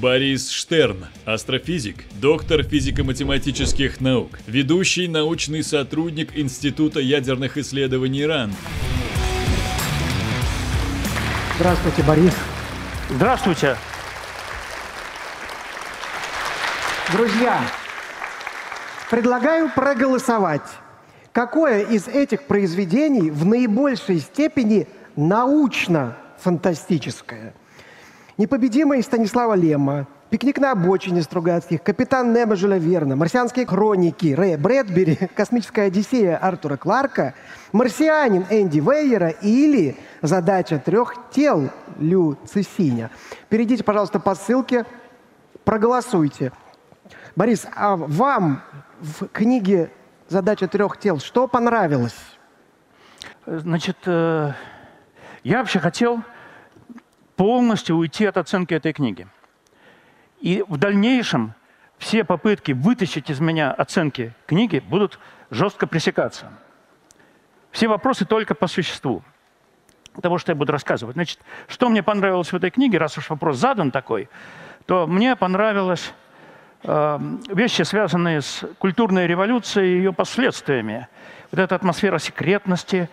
Борис Штерн, астрофизик, доктор физико-математических наук, ведущий научный сотрудник Института ядерных исследований РАН. Здравствуйте, Борис. Здравствуйте. Друзья, предлагаю проголосовать. Какое из этих произведений в наибольшей степени научно-фантастическое? «Непобедимый» Станислава Лема, «Пикник на обочине» Стругацких, «Капитан Немо» Жюля Верна, «Марсианские хроники» Рэя Брэдбери, «Космическая Одиссея» Артура Кларка, «Марсианин» Энди Вейера или «Задача трех тел» Лю Цисиня. Перейдите, пожалуйста, по ссылке, проголосуйте. Борис, а вам в книге «Задача трех тел» что понравилось? Значит, э, я вообще хотел полностью уйти от оценки этой книги. И в дальнейшем все попытки вытащить из меня оценки книги будут жестко пресекаться. Все вопросы только по существу того, что я буду рассказывать. Значит, что мне понравилось в этой книге, раз уж вопрос задан такой, то мне понравилось э, вещи, связанные с культурной революцией и ее последствиями. Вот эта атмосфера секретности,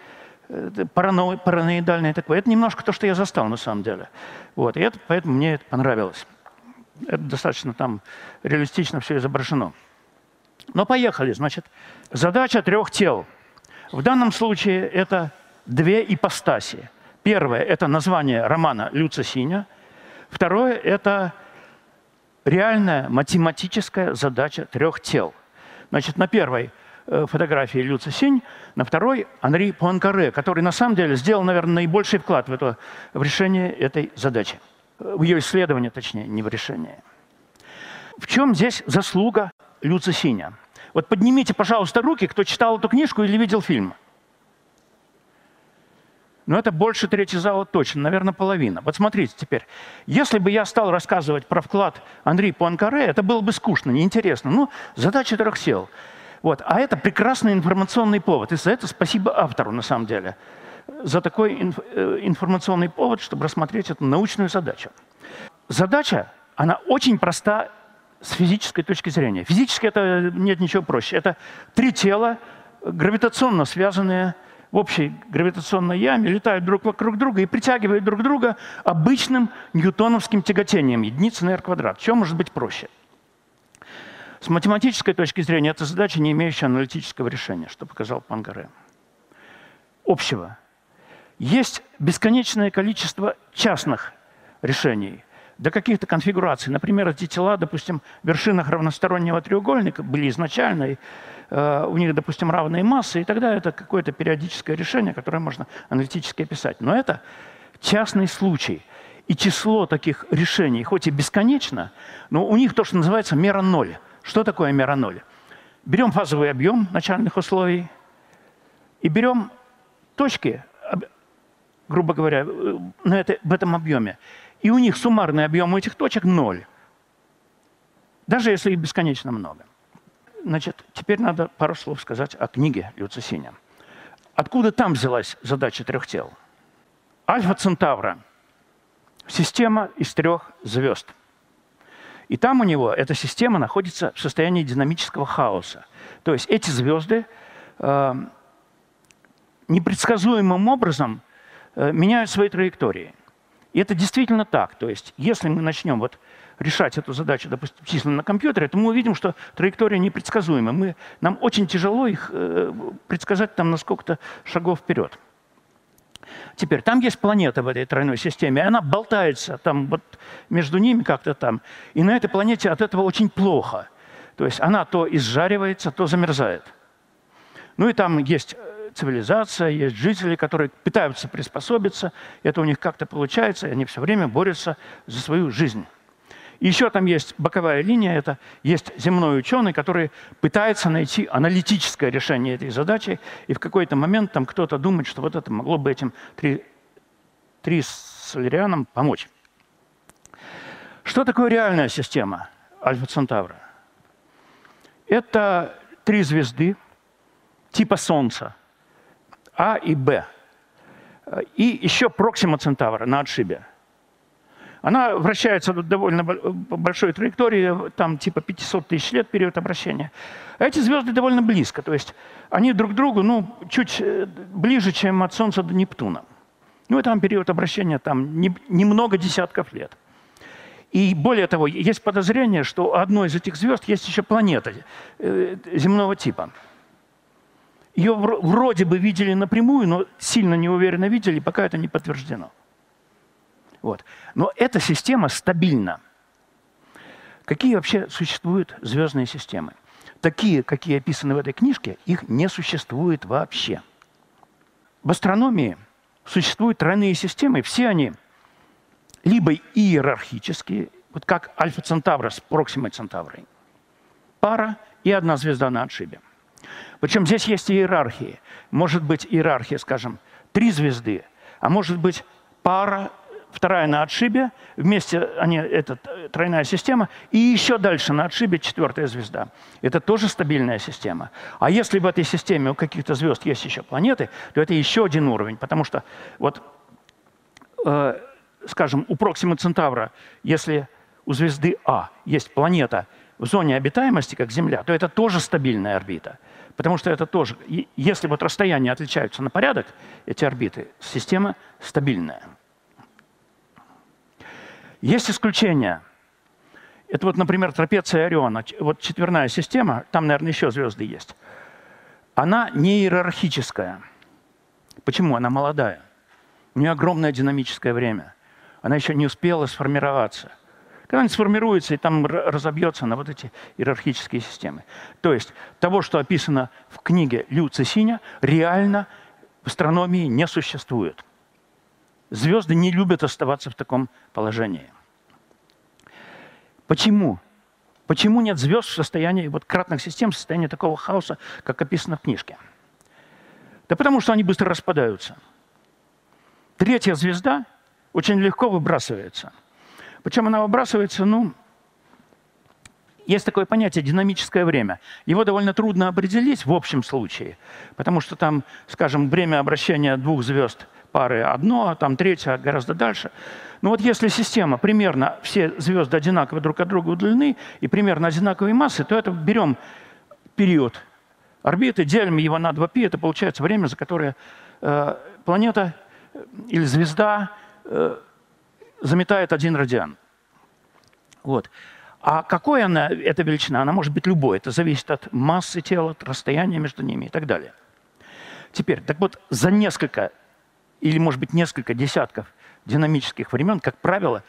парано, параноидальная такое. Это немножко то, что я застал на самом деле. Вот, и это, поэтому мне это понравилось. Это достаточно там реалистично все изображено. Но поехали. Значит, задача трех тел. В данном случае это две ипостаси. Первое – это название романа «Люца Синя». Второе – это реальная математическая задача трех тел. Значит, на первой э, фотографии Люца Синь, на второй – Анри Пуанкаре, который на самом деле сделал, наверное, наибольший вклад в, это, в решение этой задачи. В ее исследование, точнее, не в решение. В чем здесь заслуга Люца Синя? Вот поднимите, пожалуйста, руки, кто читал эту книжку или видел фильм – но это больше трети зала точно, наверное, половина. Вот смотрите теперь. Если бы я стал рассказывать про вклад Андрея Пуанкаре, это было бы скучно, неинтересно. Ну, задача трех сел. Вот. А это прекрасный информационный повод. И за это спасибо автору, на самом деле, за такой инф э, информационный повод, чтобы рассмотреть эту научную задачу. Задача, она очень проста с физической точки зрения. Физически это нет ничего проще. Это три тела, гравитационно связанные в общей гравитационной яме летают друг вокруг друга и притягивают друг друга обычным ньютоновским тяготением единицы на r квадрат. Чем может быть проще? С математической точки зрения это задача, не имеющая аналитического решения, что показал Пангаре. Общего. Есть бесконечное количество частных решений до каких-то конфигураций. Например, эти тела, допустим, в вершинах равностороннего треугольника были изначально Э, у них, допустим, равные массы, и тогда это какое-то периодическое решение, которое можно аналитически описать. Но это частный случай. И число таких решений, хоть и бесконечно, но у них то, что называется мера ноль. Что такое мера ноль? Берем фазовый объем начальных условий и берем точки, грубо говоря, э, на это, в этом объеме. И у них суммарный объем этих точек ноль. Даже если их бесконечно много. Значит, теперь надо пару слов сказать о книге Люцисиня. Откуда там взялась задача трех тел? Альфа Центавра – система из трех звезд. И там у него эта система находится в состоянии динамического хаоса. То есть эти звезды э, непредсказуемым образом э, меняют свои траектории. И это действительно так. То есть если мы начнем вот решать эту задачу, допустим, численно на компьютере, то мы увидим, что траектория непредсказуема. Мы, нам очень тяжело их э, предсказать там на сколько-то шагов вперед. Теперь, там есть планета в этой тройной системе, она болтается там вот между ними как-то там. И на этой планете от этого очень плохо. То есть она то изжаривается, то замерзает. Ну и там есть э, цивилизация, есть жители, которые пытаются приспособиться, это у них как-то получается, и они все время борются за свою жизнь. Еще там есть боковая линия, это есть земной ученый, который пытается найти аналитическое решение этой задачи, и в какой-то момент там кто-то думает, что вот это могло бы этим три, три солярианам помочь. Что такое реальная система Альфа Центавра? Это три звезды типа Солнца, А и Б. И еще Проксима Центавра на отшибе – Она вращается довольно большой траектории, там типа 500 тысяч лет период обращения. А эти звезды довольно близко, то есть они друг к другу ну, чуть э, ближе, чем от Солнца до Нептуна. Ну и там период обращения там немного десятков лет. И более того, есть подозрение, что у одной из этих звезд есть еще планета э, земного типа. Ее вроде бы видели напрямую, но сильно неуверенно видели, пока это не подтверждено. Вот. Но эта система стабильна. Какие вообще существуют звездные системы? Такие, какие описаны в этой книжке, их не существует вообще. В астрономии существуют тройные системы, все они либо иерархические, вот как Альфа Центавра с Проксимой Центаврой, пара и одна звезда на отшибе. Причем здесь есть иерархии. Может быть иерархия, скажем, три звезды, а может быть пара вторая на отшибе, вместе они, это тройная система, и еще дальше на отшибе четвертая звезда. Это тоже стабильная система. А если в этой системе у каких-то звезд есть еще планеты, то это еще один уровень, потому что вот, э, скажем, у Проксимы Центавра, если у звезды А есть планета в зоне обитаемости, как Земля, то это тоже стабильная орбита. Потому что это тоже, если вот расстояния отличаются на порядок, эти орбиты, система стабильная. Есть исключения. Это вот, например, трапеция Ориона. Вот четверная система, там, наверное, еще звезды есть. Она не иерархическая. Почему? Она молодая. У нее огромное динамическое время. Она еще не успела сформироваться. Когда она сформируется и там разобьется на вот эти иерархические системы. То есть того, что описано в книге Лю Цесиня, реально в астрономии не существует. Звезды не любят оставаться в таком положении. Почему? Почему нет звезд в состоянии вот кратных систем, в состоянии такого хаоса, как описано в книжке? Да потому что они быстро распадаются. Третья звезда очень легко выбрасывается. Причем она выбрасывается, ну, есть такое понятие динамическое время. Его довольно трудно определить в общем случае, потому что там, скажем, время обращения двух звезд пары одно, а там третье гораздо дальше. Но вот если система примерно, все звезды одинаково друг от друга удалены и примерно одинаковой массы, то это берем период орбиты, делим его на 2π, это получается время, за которое э, планета э, или звезда э, заметает один радиан. Вот. А какой она, эта величина? Она может быть любой. Это зависит от массы тела, от расстояния между ними и так далее. Теперь, так вот, за несколько или, может быть, несколько десятков динамических времен, как правило,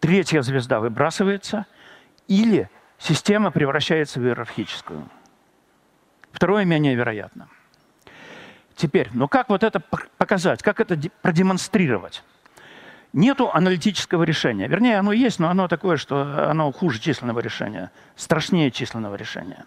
третья звезда выбрасывается или система превращается в иерархическую. Второе менее вероятно. Теперь, ну как вот это показать, как это продемонстрировать? Нету аналитического решения. Вернее, оно есть, но оно такое, что оно хуже численного решения, страшнее численного решения.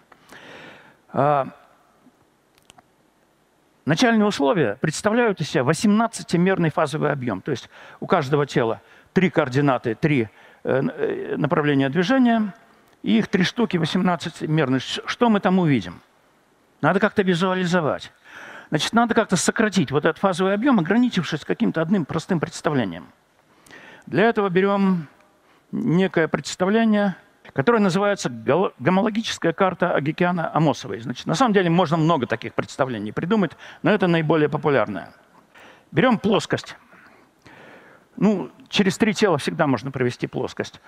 Начальные условия представляют из себя 18-мерный фазовый объем. То есть у каждого тела три координаты, три э, э, направления движения, и их три штуки 18-мерные. Что мы там увидим? Надо как-то визуализовать. Значит, надо как-то сократить вот этот фазовый объем, ограничившись каким-то одним простым представлением. Для этого берем некое представление – которая называется гомологическая карта Агикиана Амосовой. Значит, на самом деле можно много таких представлений придумать, но это наиболее популярное. Берем плоскость. Ну, через три тела всегда можно провести плоскость.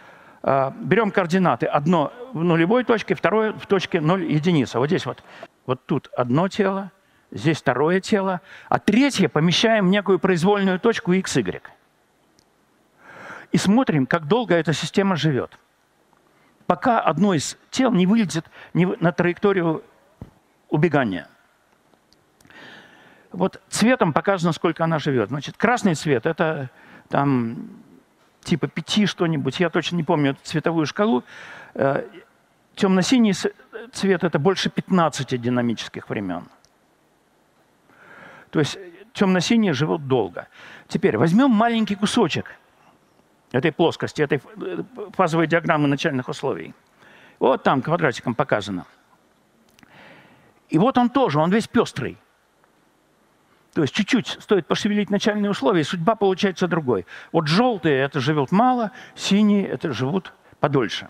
А, берем координаты. Одно в нулевой точке, второе в точке 0 единица. Вот здесь вот. Вот тут одно тело, здесь второе тело, а третье помещаем в некую произвольную точку x, y. И смотрим, как долго эта система живет пока одно из тел не вылетит на траекторию убегания. Вот цветом показано, сколько она живет. Значит, красный цвет – это там типа пяти что-нибудь, я точно не помню эту цветовую шкалу. Э, темно-синий цвет – это больше 15 динамических времен. То есть темно-синие живут долго. Теперь возьмем маленький кусочек – этой плоскости, этой э, фазовой диаграммы начальных условий. Вот там квадратиком показано. И вот он тоже, он весь пестрый. То есть чуть-чуть стоит пошевелить начальные условия, и судьба получается другой. Вот желтые это живут мало, синие это живут подольше.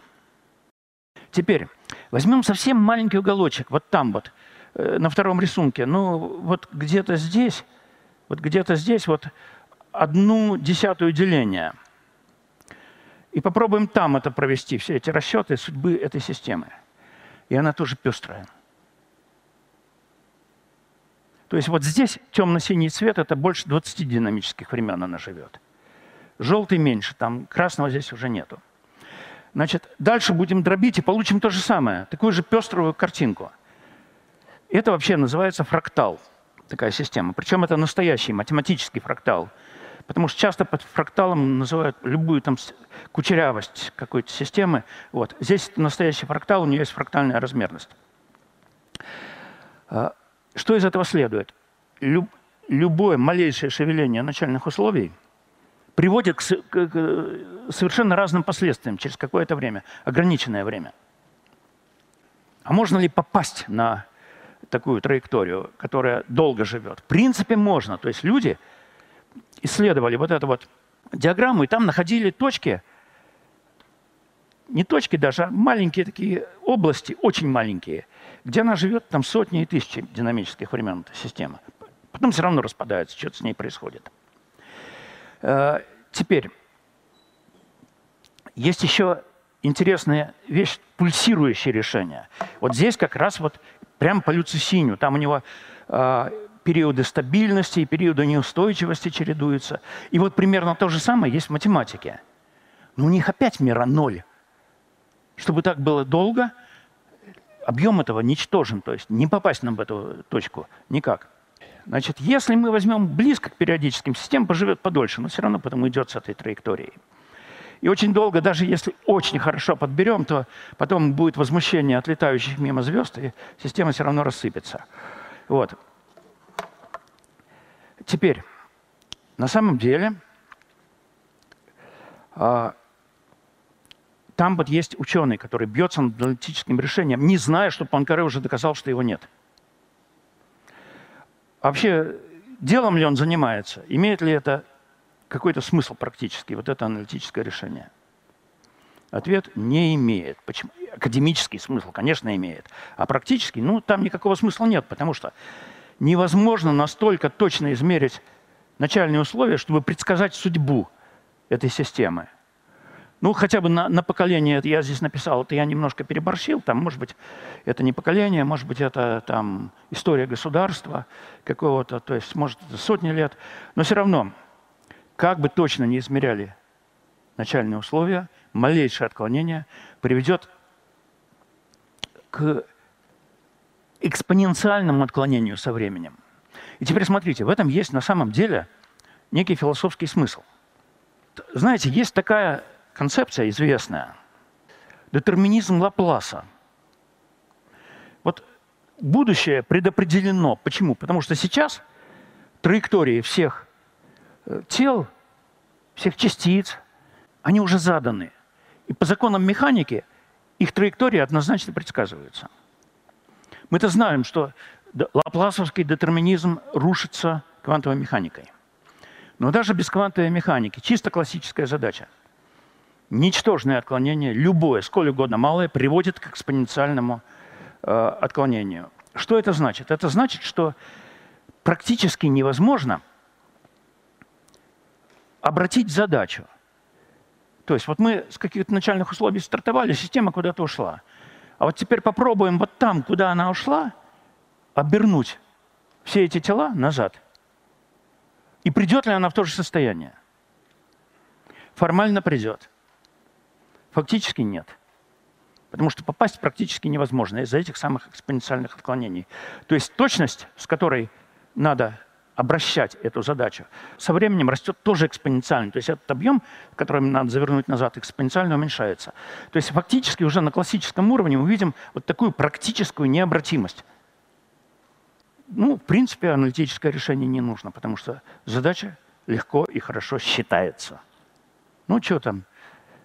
Теперь возьмем совсем маленький уголочек, вот там вот, э, на втором рисунке. Ну, вот где-то здесь, вот где-то здесь вот одну десятую деления. И попробуем там это провести, все эти расчеты судьбы этой системы. И она тоже пестрая. То есть вот здесь темно-синий цвет – это больше 20 динамических времен она живет. Желтый меньше, там красного здесь уже нету. Значит, дальше будем дробить и получим то же самое, такую же пеструю картинку. Это вообще называется фрактал, такая система. Причем это настоящий математический фрактал. Потому что часто под фракталом называют любую там кучерявость какой-то системы. Вот. Здесь настоящий фрактал, у нее есть фрактальная размерность. А, что из этого следует? Люб, любое малейшее шевеление начальных условий приводит к, совершенно разным последствиям через какое-то время, ограниченное время. А можно ли попасть на такую траекторию, которая долго живет? В принципе, можно. То есть люди исследовали вот эту вот диаграмму, и там находили точки, не точки даже, а маленькие такие области, очень маленькие, где она живет там сотни и тысячи динамических времен, эта система. Потом все равно распадается, что-то с ней происходит. Э, теперь, есть еще интересная вещь, пульсирующее решение. Вот здесь как раз вот прям по люцисиню, там у него э, периоды стабильности и периоды неустойчивости чередуются. И вот примерно то же самое есть в математике. Но у них опять мера ноль. Чтобы так было долго, объем этого ничтожен, то есть не попасть нам в эту точку никак. Значит, если мы возьмем близко к периодическим системам, поживет подольше, но все равно потом идет с этой траекторией. И очень долго, даже если очень хорошо подберем, то потом будет возмущение от летающих мимо звезд, и система все равно рассыпется. Вот. Теперь, на самом деле, а, там вот есть ученый, который бьется над аналитическим решением, не зная, что Панкаре уже доказал, что его нет. Вообще, делом ли он занимается? Имеет ли это какой-то смысл практически, вот это аналитическое решение? Ответ – не имеет. Почему? Академический смысл, конечно, имеет. А практически, ну, там никакого смысла нет, потому что невозможно настолько точно измерить начальные условия, чтобы предсказать судьбу этой системы. Ну, хотя бы на, на поколение, я здесь написал, это я немножко переборщил, там, может быть, это не поколение, может быть, это там история государства какого-то, то есть, может, это сотни лет, но все равно, как бы точно не измеряли начальные условия, малейшее отклонение приведет к экспоненциальному отклонению со временем. И теперь смотрите, в этом есть на самом деле некий философский смысл. Знаете, есть такая концепция известная. Детерминизм Лапласа. Вот будущее предопределено. Почему? Потому что сейчас траектории всех э, тел, всех частиц, они уже заданы. И по законам механики их траектории однозначно предсказываются. Мы-то знаем, что лапласовский детерминизм рушится квантовой механикой. Но даже без квантовой механики, чисто классическая задача – ничтожное отклонение, любое, сколь угодно малое, приводит к экспоненциальному э, отклонению. Что это значит? Это значит, что практически невозможно обратить задачу. То есть вот мы с каких-то начальных условий стартовали, система куда-то ушла. А вот теперь попробуем вот там, куда она ушла, обернуть все эти тела назад. И придет ли она в то же состояние? Формально придет. Фактически нет. Потому что попасть практически невозможно из-за этих самых экспоненциальных отклонений. То есть точность, с которой надо обращать эту задачу, со временем растет тоже экспоненциально. То есть этот объем, который надо завернуть назад, экспоненциально уменьшается. То есть фактически уже на классическом уровне мы видим вот такую практическую необратимость. Ну, в принципе, аналитическое решение не нужно, потому что задача легко и хорошо считается. Ну, что там,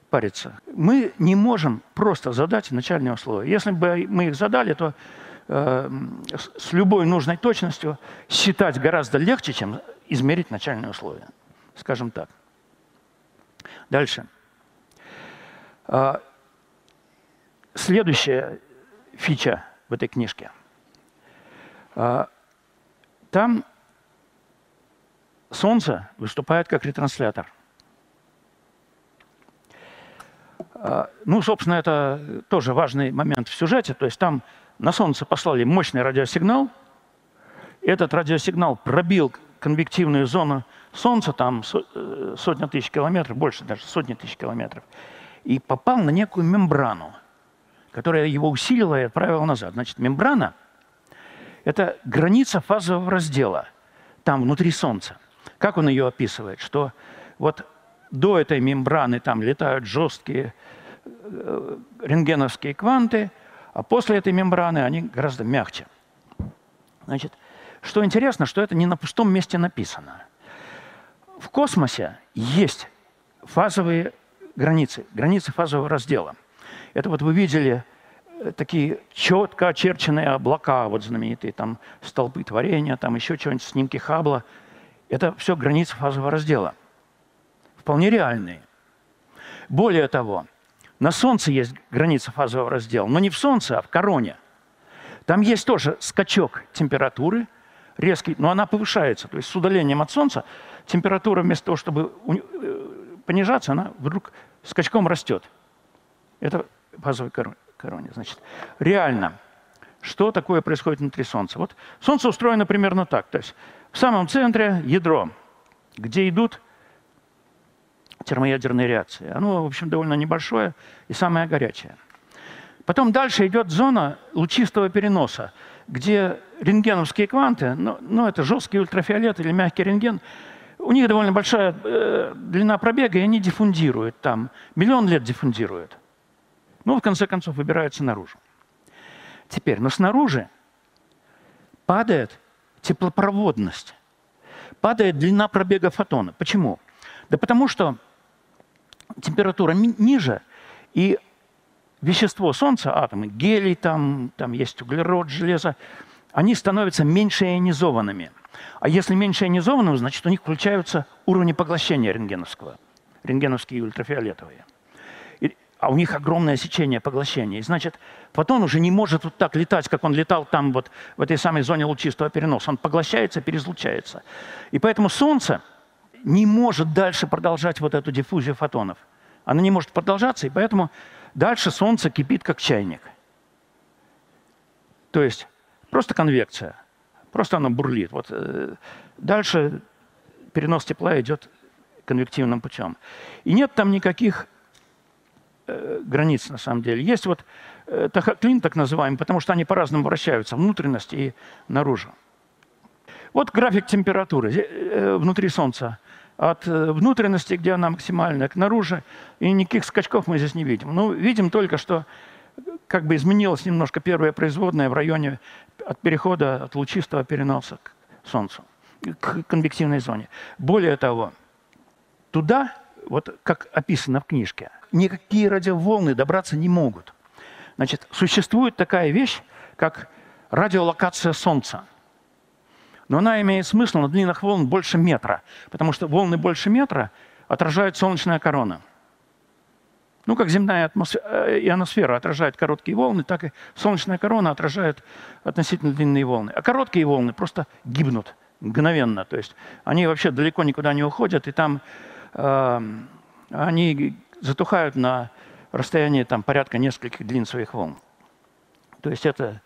париться. Мы не можем просто задать начальные условия. Если бы мы их задали, то с любой нужной точностью считать гораздо легче, чем измерить начальные условия. Скажем так. Дальше. А, следующая фича в этой книжке. А, там Солнце выступает как ретранслятор. Ну, собственно, это тоже важный момент в сюжете. То есть там на Солнце послали мощный радиосигнал. Этот радиосигнал пробил конвективную зону Солнца, там э, сотня тысяч километров, больше даже сотни тысяч километров, и попал на некую мембрану, которая его усилила и отправила назад. Значит, мембрана – это граница фазового раздела, там, внутри Солнца. Как он ее описывает? Что вот до этой мембраны там летают жесткие э, рентгеновские кванты, а после этой мембраны они гораздо мягче. Значит, что интересно, что это не на пустом месте написано. В космосе есть фазовые границы, границы фазового раздела. Это вот вы видели э, такие четко очерченные облака, вот знаменитые там столбы творения, там еще что-нибудь, снимки Хаббла. Это все границы фазового раздела. Вполне реальные. Более того, на Солнце есть граница фазового раздела, но не в Солнце, а в короне. Там есть тоже скачок температуры, резкий, но она повышается. То есть с удалением от Солнца температура вместо того, чтобы э, понижаться, она вдруг скачком растет. Это фазовой короне. Значит, реально, что такое происходит внутри Солнца? Вот Солнце устроено примерно так. То есть в самом центре ядро, где идут термоядерные реакции. Оно, в общем, довольно небольшое и самое горячее. Потом дальше идет зона лучистого переноса, где рентгеновские кванты, ну, ну это жесткий ультрафиолет или мягкий рентген, у них довольно большая э, длина пробега, и они диффундируют там. Миллион лет диффундируют. Ну, в конце концов, выбираются наружу. Теперь, но снаружи падает теплопроводность, падает длина пробега фотона. Почему? Да потому что температура ниже, и вещество Солнца, атомы, гелий, там, там есть углерод, железо, они становятся меньше ионизованными. А если меньше ионизованного, значит, у них включаются уровни поглощения рентгеновского, рентгеновские и ультрафиолетовые. И, а у них огромное сечение поглощения. И значит, фотон уже не может вот так летать, как он летал там вот в этой самой зоне лучистого переноса. Он поглощается, перезлучается. И поэтому Солнце не может дальше продолжать вот эту диффузию фотонов. Она не может продолжаться, и поэтому дальше Солнце кипит как чайник. То есть просто конвекция, просто оно бурлит. Вот э, дальше перенос тепла идет конвективным путем. И нет там никаких э, границ на самом деле. Есть вот э, тахоклин так называемый, потому что они по-разному вращаются, внутренности и наружу. Вот график температуры э, внутри Солнца от э, внутренности, где она максимальная, к наружу, и никаких скачков мы здесь не видим. Ну, видим только, что как бы изменилась немножко первая производная в районе от перехода от лучистого переноса к Солнцу, к конвективной зоне. Более того, туда, вот как описано в книжке, никакие радиоволны добраться не могут. Значит, существует такая вещь, как радиолокация Солнца – но она имеет смысл на длинных волн больше метра, потому что волны больше метра отражает солнечная корона. Ну, как земная атмосфера, э, ионосфера отражает короткие волны, так и солнечная корона отражает относительно длинные волны. А короткие волны просто гибнут мгновенно. То есть они вообще далеко никуда не уходят, и там э, они затухают на расстоянии там, порядка нескольких длин своих волн. То есть это,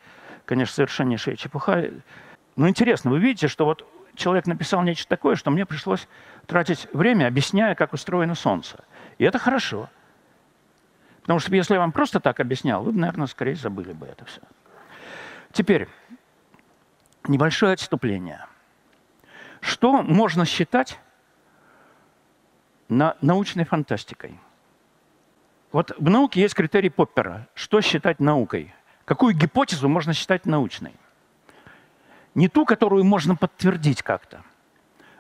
конечно, совершеннейшая чепуха. Но интересно, вы видите, что вот человек написал нечто такое, что мне пришлось тратить время, объясняя, как устроено Солнце. И это хорошо. Потому что если я вам просто так объяснял, вы наверное, скорее забыли бы это все. Теперь, небольшое отступление. Что можно считать на научной фантастикой? Вот в науке есть критерий Поппера. Что считать наукой? Какую гипотезу можно считать научной? Не ту, которую можно подтвердить как-то,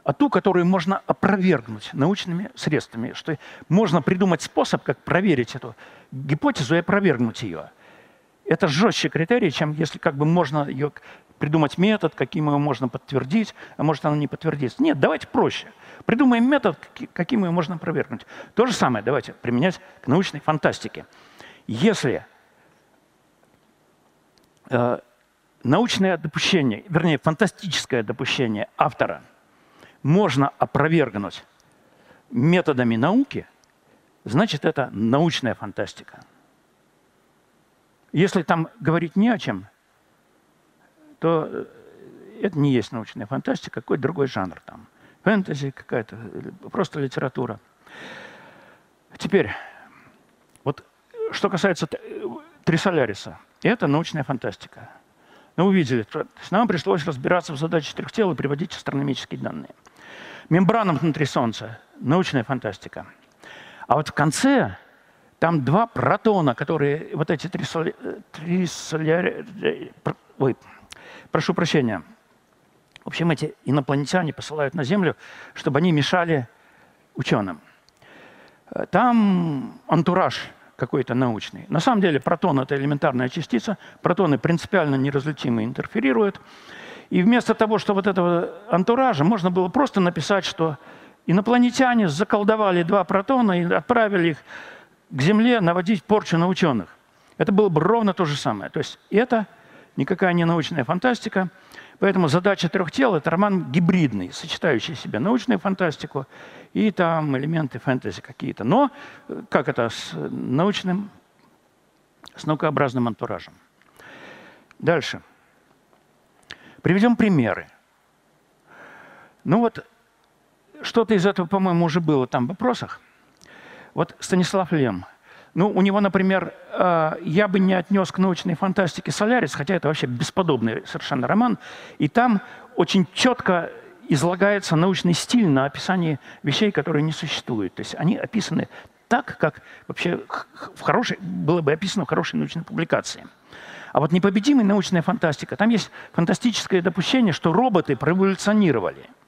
а ту, которую можно опровергнуть научными средствами. Что можно придумать способ, как проверить эту гипотезу и опровергнуть ее. это жестче критерий, чем если как бы можно ее придумать метод, каким его можно подтвердить, а может оно не подтвердится. Нет, давайте проще. Придумаем метод, каким его можно опровергнуть. То же самое давайте применять к научной фантастике. Если э, научное допущение, вернее, фантастическое допущение автора можно опровергнуть методами науки, значит, это научная фантастика. Если там говорить не о чем, то э, это не есть научная фантастика, какой другой жанр там. Фэнтези какая-то, просто литература. Теперь, вот что касается Трисоляриса, это научная фантастика. Мы увидели, нам пришлось разбираться в задаче трех тел и приводить астрономические данные. Мембрана внутри Солнца – научная фантастика. А вот в конце там два протона, которые вот эти три, соли, три соляри... Ой, прошу прощения. В общем, эти инопланетяне посылают на Землю, чтобы они мешали ученым. Там антураж какой-то научный. На самом деле протон – это элементарная частица. Протоны принципиально неразличимы интерферируют. И вместо того, что вот этого антуража, можно было просто написать, что инопланетяне заколдовали два протона и отправили их к Земле наводить порчу на ученых. Это было бы ровно то же самое. То есть это никакая не научная фантастика. Поэтому задача трех тел – это роман гибридный, сочетающий в себе научную фантастику и там элементы фэнтези какие-то. Но как это с научным, с наукообразным антуражем. Дальше. Приведем примеры. Ну вот, что-то из этого, по-моему, уже было там в вопросах. Вот Станислав Лем. Ну, у него, например, э, я бы не отнес к научной фантастике «Солярис», хотя это вообще бесподобный совершенно роман. И там очень четко излагается научный стиль на описании вещей, которые не существуют. То есть они описаны так, как вообще в хорошей, было бы описано в хорошей научной публикации. А вот непобедимая научная фантастика, там есть фантастическое допущение, что роботы проэволюционировали –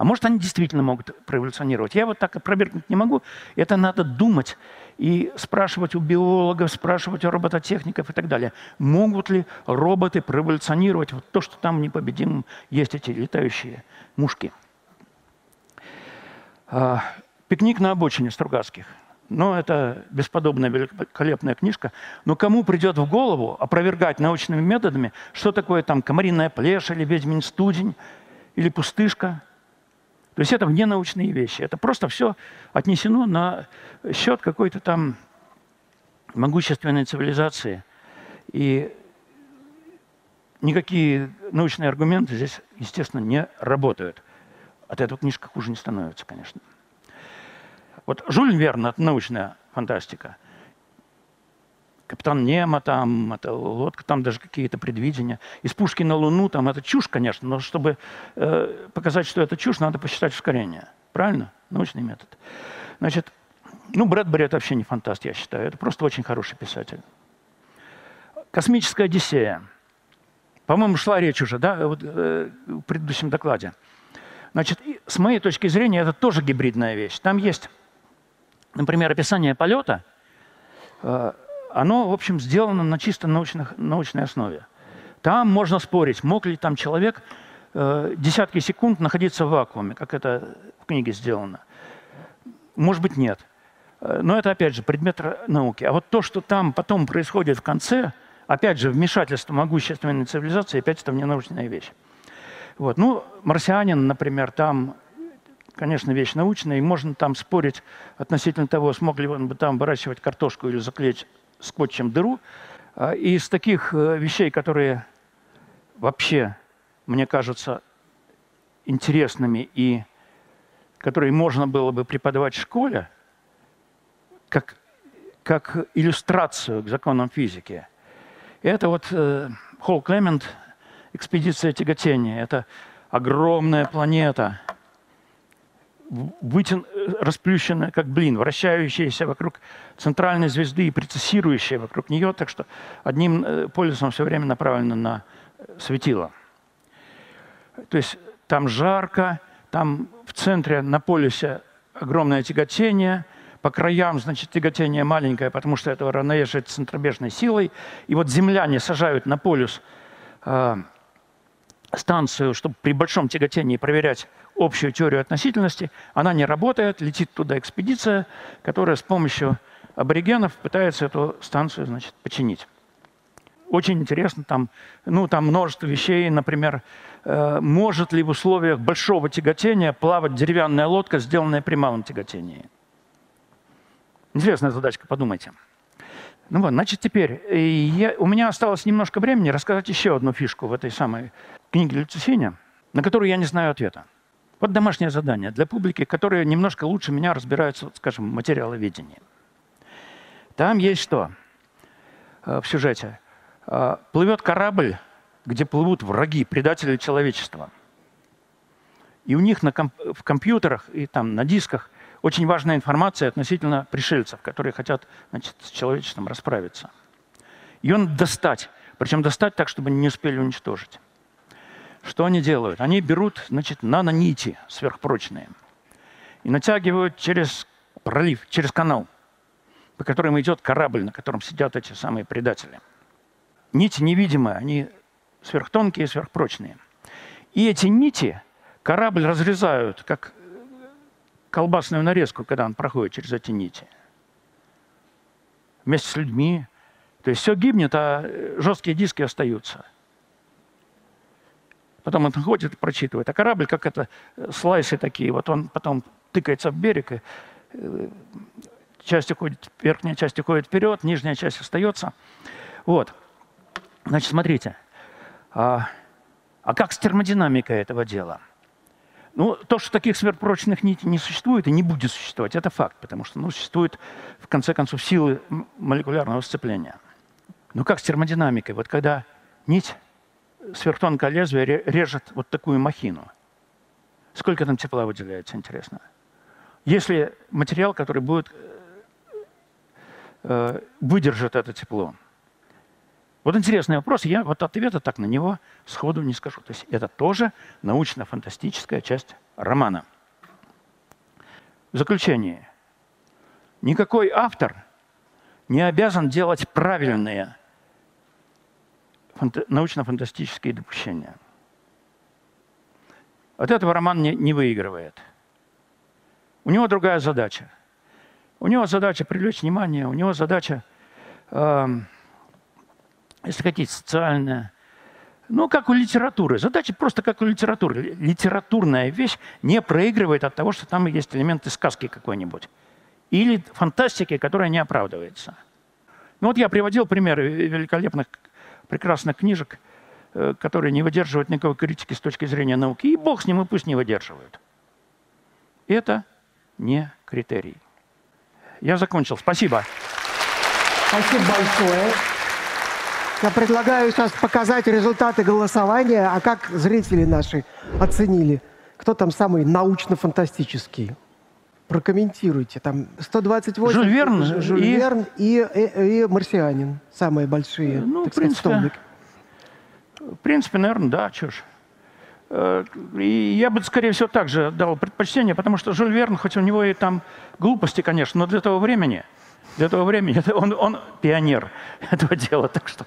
а может, они действительно могут проэволюционировать. Я вот так опровергнуть не могу. Это надо думать и спрашивать у биологов, спрашивать у робототехников и так далее. Могут ли роботы проэволюционировать? Вот то, что там непобедимым есть эти летающие мушки. А, «Пикник на обочине» Стругацких. Ну, это бесподобная, великолепная книжка. Но кому придет в голову опровергать научными методами, что такое там комариная плешь или ведьмин студень или пустышка – то есть это вне научные вещи. Это просто все отнесено на счет какой-то там могущественной цивилизации. И никакие научные аргументы здесь, естественно, не работают. От этого книжка хуже не становится, конечно. Вот Жюль Верн – это научная фантастика – Капитан Немо там, это лодка, там даже какие-то предвидения. Из пушки на Луну, там это чушь, конечно, но чтобы э, показать, что это чушь, надо посчитать ускорение. Правильно? Научный метод. Значит, ну, Брэдбери это вообще не фантаст, я считаю. Это просто очень хороший писатель. Космическая Одиссея. По-моему, шла речь уже, да, вот, э, в предыдущем докладе. Значит, с моей точки зрения, это тоже гибридная вещь. Там есть, например, описание полета, э, оно, в общем, сделано на чисто научных, научной основе. Там можно спорить, мог ли там человек э, десятки секунд находиться в вакууме, как это в книге сделано. Может быть, нет. Э, но это, опять же, предмет науки. А вот то, что там потом происходит в конце, опять же, вмешательство могущественной цивилизации, опять это научная вещь. Вот. Ну, марсианин, например, там, конечно, вещь научная, и можно там спорить относительно того, смог ли он бы там выращивать картошку или заклеить скотчем дыру. А, и из таких э, вещей, которые вообще, мне кажутся, интересными и которые можно было бы преподавать в школе, как, как иллюстрацию к законам физики. это вот э, Холл Клемент, экспедиция тяготения. Это огромная планета, вытян, расплющенная, как блин, вращающаяся вокруг центральной звезды и прецессирующая вокруг нее, так что одним э, полюсом все время направлено на э, светило. То есть там жарко, там в центре на полюсе огромное тяготение, по краям, значит, тяготение маленькое, потому что это равновешивает центробежной силой. И вот земляне сажают на полюс э, станцию, чтобы при большом тяготении проверять общую теорию относительности. Она не работает, летит туда экспедиция, которая с помощью аборигенов пытается эту станцию, значит, починить. Очень интересно, там, ну, там множество вещей, например, э, может ли в условиях большого тяготения плавать деревянная лодка, сделанная при малом тяготении. Интересная задачка, подумайте. Ну вот, значит, теперь я, у меня осталось немножко времени рассказать еще одну фишку в этой самой книге Люцисиня, на которую я не знаю ответа. Вот домашнее задание для публики, которые немножко лучше меня разбираются, скажем, в материаловедении. Там есть что э, в сюжете? Э, плывет корабль, где плывут враги, предатели человечества. И у них на комп в компьютерах и там на дисках очень важная информация относительно пришельцев, которые хотят значит, с человечеством расправиться. Ее надо достать, причем достать так, чтобы не успели уничтожить. Что они делают? Они берут значит, нанонити сверхпрочные и натягивают через пролив, через канал, по которому идет корабль, на котором сидят эти самые предатели. Нити невидимые, они сверхтонкие, сверхпрочные. И эти нити корабль разрезают, как колбасную нарезку, когда он проходит через эти нити. Вместе с людьми. То есть все гибнет, а жесткие диски остаются. Потом он ходит прочитывает. А корабль, как это, слайсы такие, вот он потом тыкается в берег, и э, часть уходит, верхняя часть уходит вперед, нижняя часть остается. Вот. Значит, смотрите. А, а как с термодинамикой этого дела? Ну, то, что таких сверхпрочных нитей не существует и не будет существовать, это факт, потому что ну, существуют, в конце концов, силы молекулярного сцепления. Но как с термодинамикой? Вот когда нить сверхтонкое лезвие режет вот такую махину, сколько там тепла выделяется, интересно? Если материал, который будет, э, выдержит это тепло, вот интересный вопрос, я вот ответа так на него сходу не скажу. То есть это тоже научно-фантастическая часть романа. В заключение. Никакой автор не обязан делать правильные научно-фантастические допущения. От этого роман не, не выигрывает. У него другая задача. У него задача привлечь внимание, у него задача э, если хотите, социальная. Ну, как у литературы. Задача просто как у литературы. Литературная вещь не проигрывает от того, что там есть элементы сказки какой-нибудь. Или фантастики, которая не оправдывается. Ну вот я приводил примеры великолепных, прекрасных книжек, э, которые не выдерживают никакой критики с точки зрения науки. И бог с ним, и пусть не выдерживают. Это не критерий. Я закончил. Спасибо. Спасибо большое. Я предлагаю сейчас показать результаты голосования, а как зрители наши оценили, кто там самый научно-фантастический. Прокомментируйте. Там 128. Жюль Верн, Жюль и... Верн и, и, и «Марсианин». Самые большие, ну, так в принципе, сказать, В принципе, наверное, да, ж. Э, и я бы, скорее всего, также дал предпочтение, потому что Жюль Верн, хоть у него и там глупости, конечно, но для того времени – для того времени он, он пионер этого дела, так что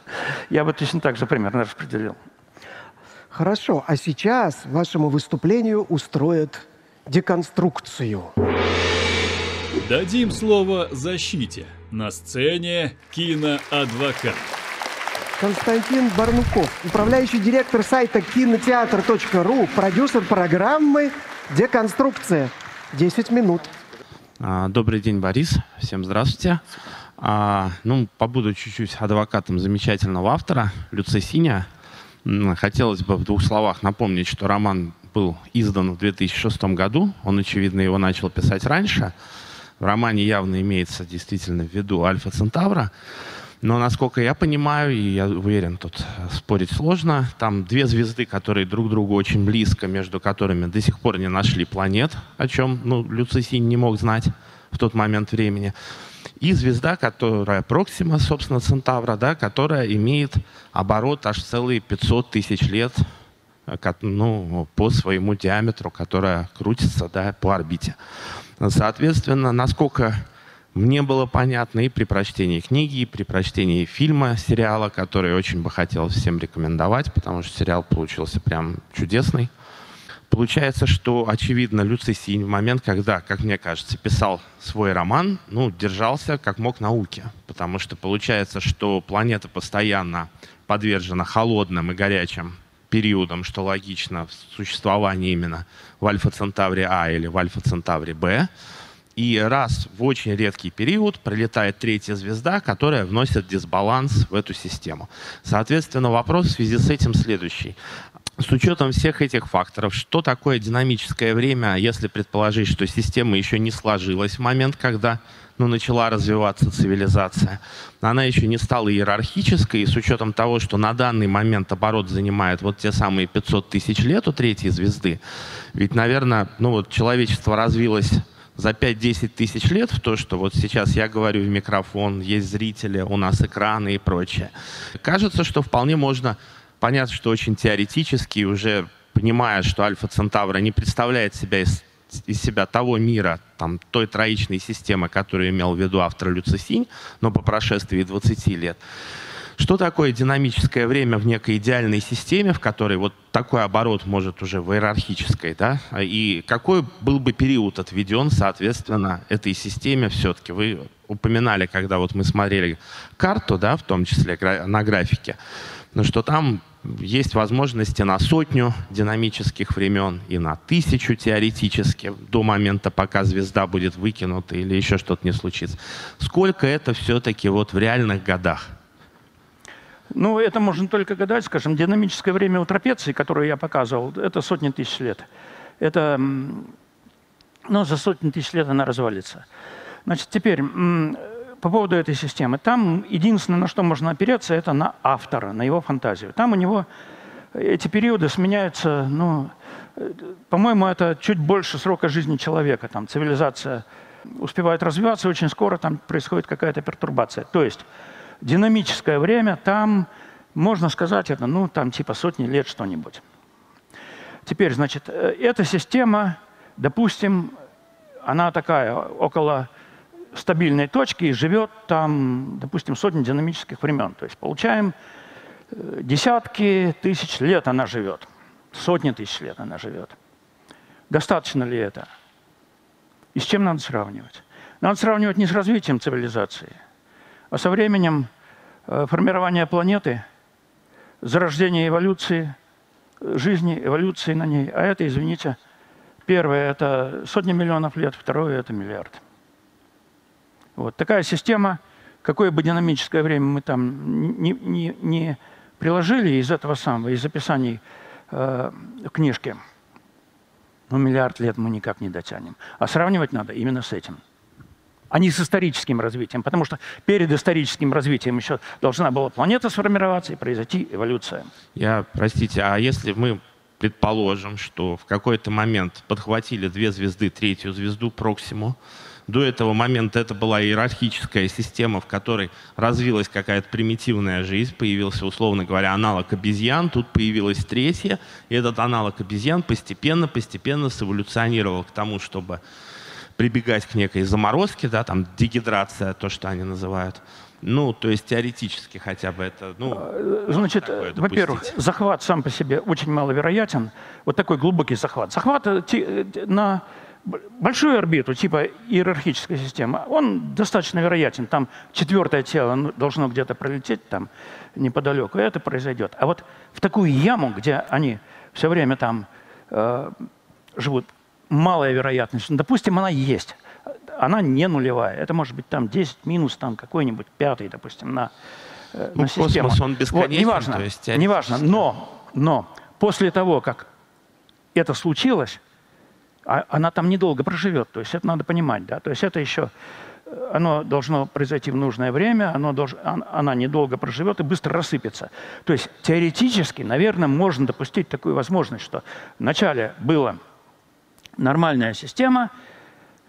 я бы точно так же примерно распределил. Хорошо, а сейчас вашему выступлению устроят деконструкцию. Дадим слово защите. На сцене киноадвокат. Константин Барнуков, управляющий директор сайта кинотеатр.ру, продюсер программы «Деконструкция». 10 минут. А, добрый день, Борис. Всем здравствуйте. А, ну, побуду чуть-чуть адвокатом замечательного автора Люци Синя. Хотелось бы в двух словах напомнить, что роман был издан в 2006 году. Он, очевидно, его начал писать раньше. В романе явно имеется действительно в виду Альфа Центавра. Но, насколько я понимаю, и я уверен, тут спорить сложно, там две звезды, которые друг другу очень близко, между которыми до сих пор не нашли планет, о чем ну, Люцисин не мог знать в тот момент времени. И звезда, которая Проксима, собственно, Центавра, да, которая имеет оборот аж целые 500 тысяч лет ну, по своему диаметру, которая крутится да, по орбите. Соответственно, насколько мне было понятно и при прочтении книги, и при прочтении фильма, сериала, который очень бы хотел всем рекомендовать, потому что сериал получился прям чудесный. Получается, что, очевидно, Люций Синь в момент, когда, как мне кажется, писал свой роман, ну, держался как мог науки. Потому что получается, что планета постоянно подвержена холодным и горячим периодам, что логично в существовании именно в Альфа-Центавре А или в Альфа-Центавре Б. И раз в очень редкий период прилетает третья звезда, которая вносит дисбаланс в эту систему. Соответственно, вопрос в связи с этим следующий. С учетом всех этих факторов, что такое динамическое время, если предположить, что система еще не сложилась в момент, когда ну, начала развиваться цивилизация. Она еще не стала иерархической, и с учетом того, что на данный момент оборот занимает вот те самые 500 тысяч лет у третьей звезды, ведь, наверное, ну вот человечество развилось за 5-10 тысяч лет в то, что вот сейчас я говорю в микрофон, есть зрители, у нас экраны и прочее. Кажется, что вполне можно понять, что очень теоретически, уже понимая, что Альфа Центавра не представляет себя из, из себя того мира, там, той троичной системы, которую имел в виду автор Люцисинь, но по прошествии 20 лет, что такое динамическое время в некой идеальной системе, в которой вот такой оборот может уже в иерархической, да? И какой был бы период отведен, соответственно, этой системе все-таки? Вы упоминали, когда вот мы смотрели карту, да, в том числе на графике, но что там есть возможности на сотню динамических времен и на тысячу теоретически до момента, пока звезда будет выкинута или еще что-то не случится. Сколько это все-таки вот в реальных годах? Ну, это можно только гадать, скажем, динамическое время у трапеции, которое я показывал, это сотни тысяч лет. Это, ну, за сотни тысяч лет она развалится. Значит, теперь, по поводу этой системы. Там единственное, на что можно опереться, это на автора, на его фантазию. Там у него эти периоды сменяются, ну, по-моему, это чуть больше срока жизни человека. Там цивилизация успевает развиваться, очень скоро там происходит какая-то пертурбация. То есть динамическое время, там, можно сказать, это, ну, там типа сотни лет что-нибудь. Теперь, значит, э, эта система, допустим, она такая, около стабильной точки и живет там, допустим, сотни динамических времен. То есть получаем э, десятки тысяч лет она живет, сотни тысяч лет она живет. Достаточно ли это? И с чем надо сравнивать? Надо сравнивать не с развитием цивилизации – а со временем э, формирования планеты, зарождения эволюции, жизни, эволюции на ней. А это, извините, первое – это сотни миллионов лет, второе – это миллиард. Вот такая система, какое бы динамическое время мы там не, не, не приложили из этого самого, из описаний э, книжки, ну, миллиард лет мы никак не дотянем. А сравнивать надо именно с этим – а не с историческим развитием. Потому что перед историческим развитием еще должна была планета сформироваться и произойти эволюция. Я, простите, а если мы предположим, что в какой-то момент подхватили две звезды, третью звезду Проксиму, до этого момента это была иерархическая система, в которой развилась какая-то примитивная жизнь, появился, условно говоря, аналог обезьян, тут появилась третья, и этот аналог обезьян постепенно-постепенно эволюционировал к тому, чтобы прибегать к некой заморозке, да, там дегидрация, то, что они называют. Ну, то есть теоретически хотя бы это, ну, а, Значит, во-первых, захват сам по себе очень маловероятен. Вот такой глубокий захват. Захват э, э, на большую орбиту, типа иерархической системы, он достаточно вероятен. Там четвертое тело должно где-то пролететь там неподалеку, и это произойдет. А вот в такую яму, где они все время там э, живут, малая вероятность. Ну, допустим, она есть. Она не нулевая. Это может быть там 10 минус там какой-нибудь пятый, допустим, на, э, ну, на систему. Космос, он бесконечен. Вот, неважно, то есть, неважно. Но, но после того, как это случилось, она там недолго проживет. То есть это надо понимать. Да? То есть это еще э, оно должно произойти в нужное время, оно долж, она недолго проживет и быстро рассыпется. То есть теоретически, наверное, можно допустить такую возможность, что вначале было нормальная система,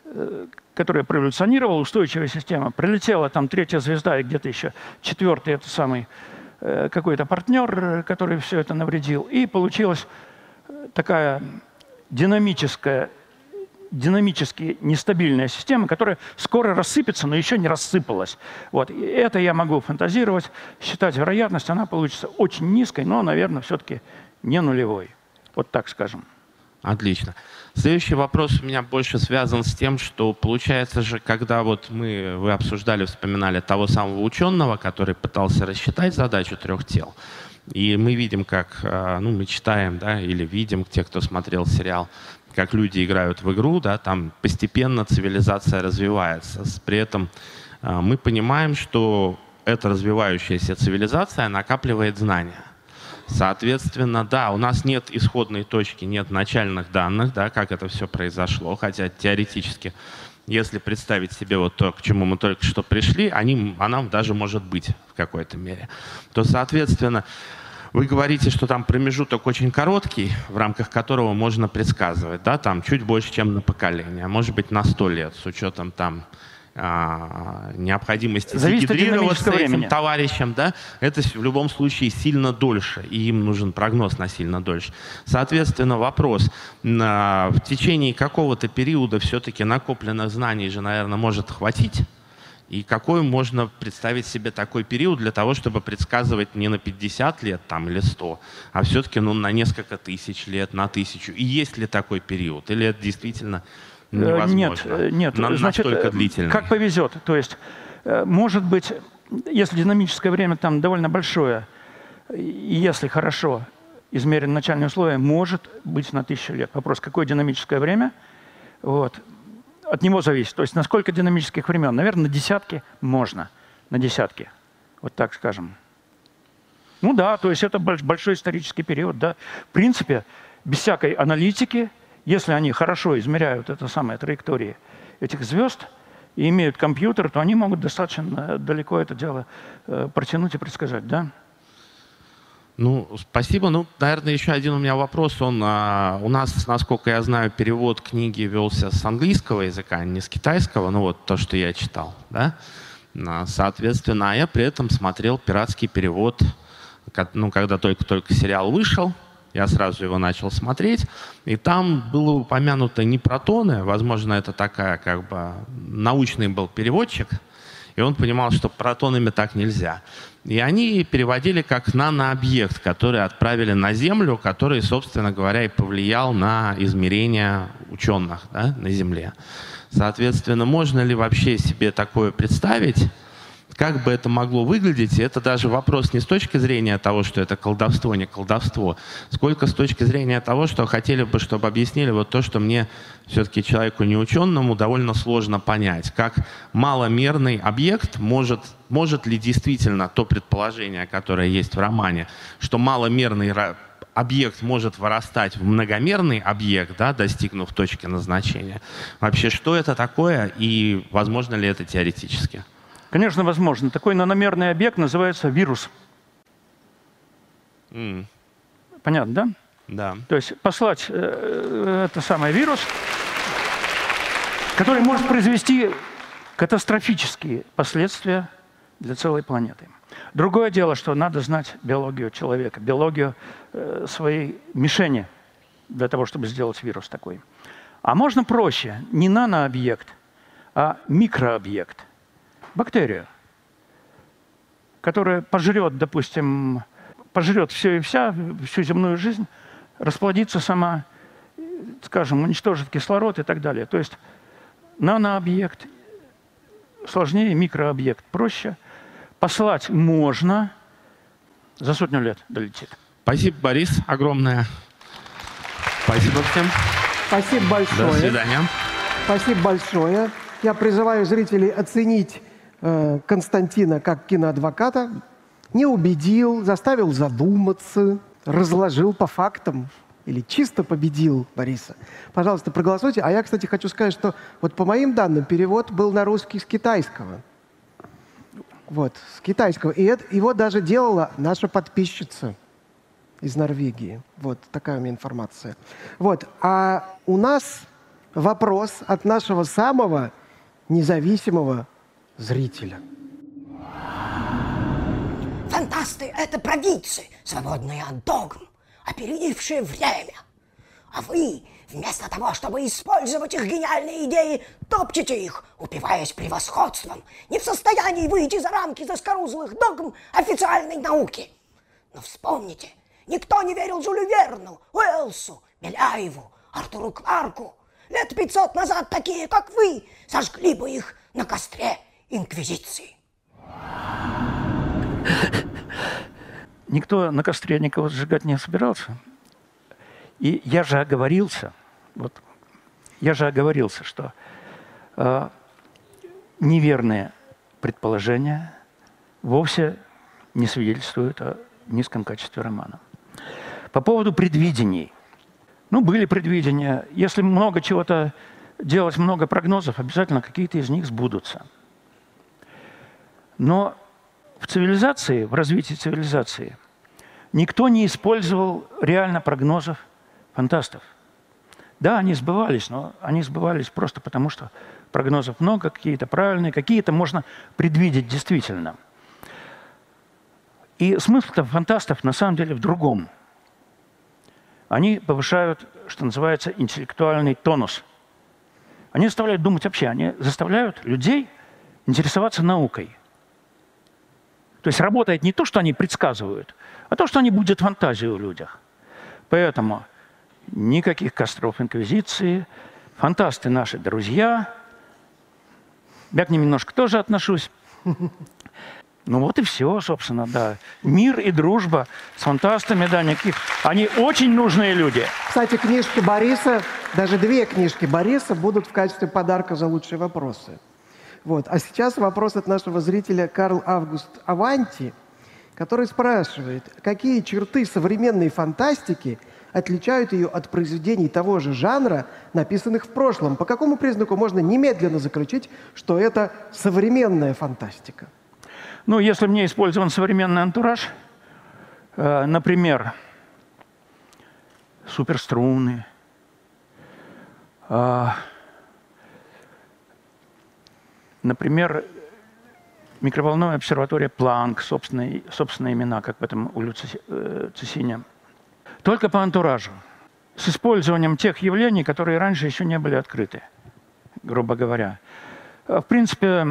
э, которая проэволюционировала, устойчивая система. Прилетела там третья звезда и где-то еще четвертый, это самый э, какой-то партнер, который все это навредил. И получилась такая динамическая, динамически нестабильная система, которая скоро рассыпется, но еще не рассыпалась. Вот. И это я могу фантазировать, считать вероятность, она получится очень низкой, но, наверное, все-таки не нулевой. Вот так скажем. Отлично. Следующий вопрос у меня больше связан с тем, что получается же, когда вот мы, вы обсуждали, вспоминали того самого ученого, который пытался рассчитать задачу трех тел, и мы видим, как, э, ну, мы читаем, да, или видим, те, кто смотрел сериал, как люди играют в игру, да, там постепенно цивилизация развивается. При этом э, мы понимаем, что эта развивающаяся цивилизация накапливает знания. Соответственно, да, у нас нет исходной точки, нет начальных данных, да, как это все произошло, хотя теоретически, если представить себе вот то, к чему мы только что пришли, они, она даже может быть в какой-то мере, то, соответственно, вы говорите, что там промежуток очень короткий, в рамках которого можно предсказывать, да, там чуть больше, чем на поколение, а может быть на 100 лет, с учетом там а, необходимости Зависит загидрироваться этим времени. товарищам, да, это в любом случае сильно дольше, и им нужен прогноз на сильно дольше. Соответственно, вопрос, в течение какого-то периода все-таки накопленных знаний же, наверное, может хватить, и какой можно представить себе такой период для того, чтобы предсказывать не на 50 лет там, или 100, а все-таки ну, на несколько тысяч лет, на тысячу. И есть ли такой период? Или это действительно Э, Нет, невозможно. э, нет. На- Значит, настолько э, длительный. Как повезет. То есть, может быть, если динамическое время там довольно большое, и если хорошо измерены начальные условия, может быть на тысячу лет. Вопрос, какое динамическое время? Вот. От него зависит. То есть, на сколько динамических времен? Наверное, на десятки можно. На десятки. Вот так скажем. Ну да, то есть это больш- большой исторический период, да. В принципе, без всякой аналитики, если они хорошо измеряют это самое траектории этих звезд и имеют компьютер, то они могут достаточно далеко это дело э, протянуть и предсказать, да. Ну, спасибо. Ну, наверное, еще один у меня вопрос. Он а, у нас, насколько я знаю, перевод книги велся с английского языка, а не с китайского. Ну, вот то, что я читал, да. А, Соответственно, а я при этом смотрел пиратский перевод, ну, когда только-только сериал вышел, я сразу его начал смотреть, и там было упомянуто не протоны, возможно, это такая, как бы, научный был переводчик, и он понимал, что протонами так нельзя. И они переводили как нанообъект, который отправили на Землю, который, собственно говоря, и повлиял на измерения ученых да, на Земле. Соответственно, можно ли вообще себе такое представить? Как бы это могло выглядеть? Это даже вопрос не с точки зрения того, что это колдовство, не колдовство, сколько с точки зрения того, что хотели бы, чтобы объяснили вот то, что мне все-таки человеку неученому довольно сложно понять. Как маломерный объект может, может ли действительно то предположение, которое есть в романе, что маломерный объект может вырастать в многомерный объект, да, достигнув точки назначения. Вообще, что это такое и возможно ли это теоретически? Конечно, возможно. Такой наномерный объект называется вирус. М, Понятно, да? Да. То есть послать э, это самый вирус, который может произвести катастрофические последствия для целой планеты. Другое дело, что надо знать биологию человека, биологию э, своей мишени для того, чтобы сделать вирус такой. А можно проще, не нанообъект, а микрообъект, бактерию, которая пожрет, допустим, пожрет все и вся, всю земную жизнь, расплодится сама, скажем, уничтожит кислород и так далее. То есть нанообъект сложнее, микрообъект проще. Послать можно, за сотню лет долетит. Спасибо, Борис, огромное. Спасибо всем. Спасибо большое. До свидания. Спасибо большое. Я призываю зрителей оценить Константина как киноадвоката. Не убедил, заставил задуматься, разложил по фактам или чисто победил Бориса. Пожалуйста, проголосуйте. А я, кстати, хочу сказать, что вот по моим данным перевод был на русский с китайского. Вот, с китайского. И это, его даже делала наша подписчица из Норвегии. Вот такая у меня информация. Вот. А у нас вопрос от нашего самого независимого зрителя. Фантасты — это провидцы, свободные от догм, опередившие время. А вы, вместо того, чтобы использовать их гениальные идеи, топчете их, упиваясь превосходством, не в состоянии выйти за рамки заскорузлых догм официальной науки. Но вспомните, никто не верил Жюлю Верну, Уэлсу, Беляеву, Артуру Кларку. Лет пятьсот назад такие, как вы, сожгли бы их на костре Инквизиции. Никто на костре никого сжигать не собирался. И я же оговорился, вот, я же оговорился, что э, неверные предположения вовсе не свидетельствуют о низком качестве романа. По поводу предвидений. Ну, были предвидения. Если много чего-то делать, много прогнозов, обязательно какие-то из них сбудутся. Но в цивилизации, в развитии цивилизации, никто не использовал реально прогнозов фантастов. Да, они сбывались, но они сбывались просто потому, что прогнозов много, какие-то правильные, какие-то можно предвидеть действительно. И смысл-то фантастов на самом деле в другом. Они повышают, что называется, интеллектуальный тонус. Они заставляют думать вообще, они заставляют людей интересоваться наукой. То есть работает не то, что они предсказывают, а то, что они будут фантазию в людях. Поэтому никаких костров инквизиции, фантасты наши друзья. Я к ним немножко тоже отношусь. Ну вот и все, собственно, да. Мир и дружба с фантастами, да, никаких. Они очень нужные люди. Кстати, книжки Бориса, даже две книжки Бориса будут в качестве подарка за лучшие вопросы. Вот. А сейчас вопрос от нашего зрителя Карл Август Аванти, который спрашивает, какие черты современной фантастики – отличают ее от произведений того же жанра, написанных в прошлом? По какому признаку можно немедленно заключить, что это современная фантастика? Ну, если мне использован современный антураж, э, например, суперструны, э, например, микроволновая обсерватория Планк, собственные, собственные имена, как в этом у Лю Цесиня – только по антуражу. С использованием тех явлений, которые раньше еще не были открыты, грубо говоря. А, в принципе,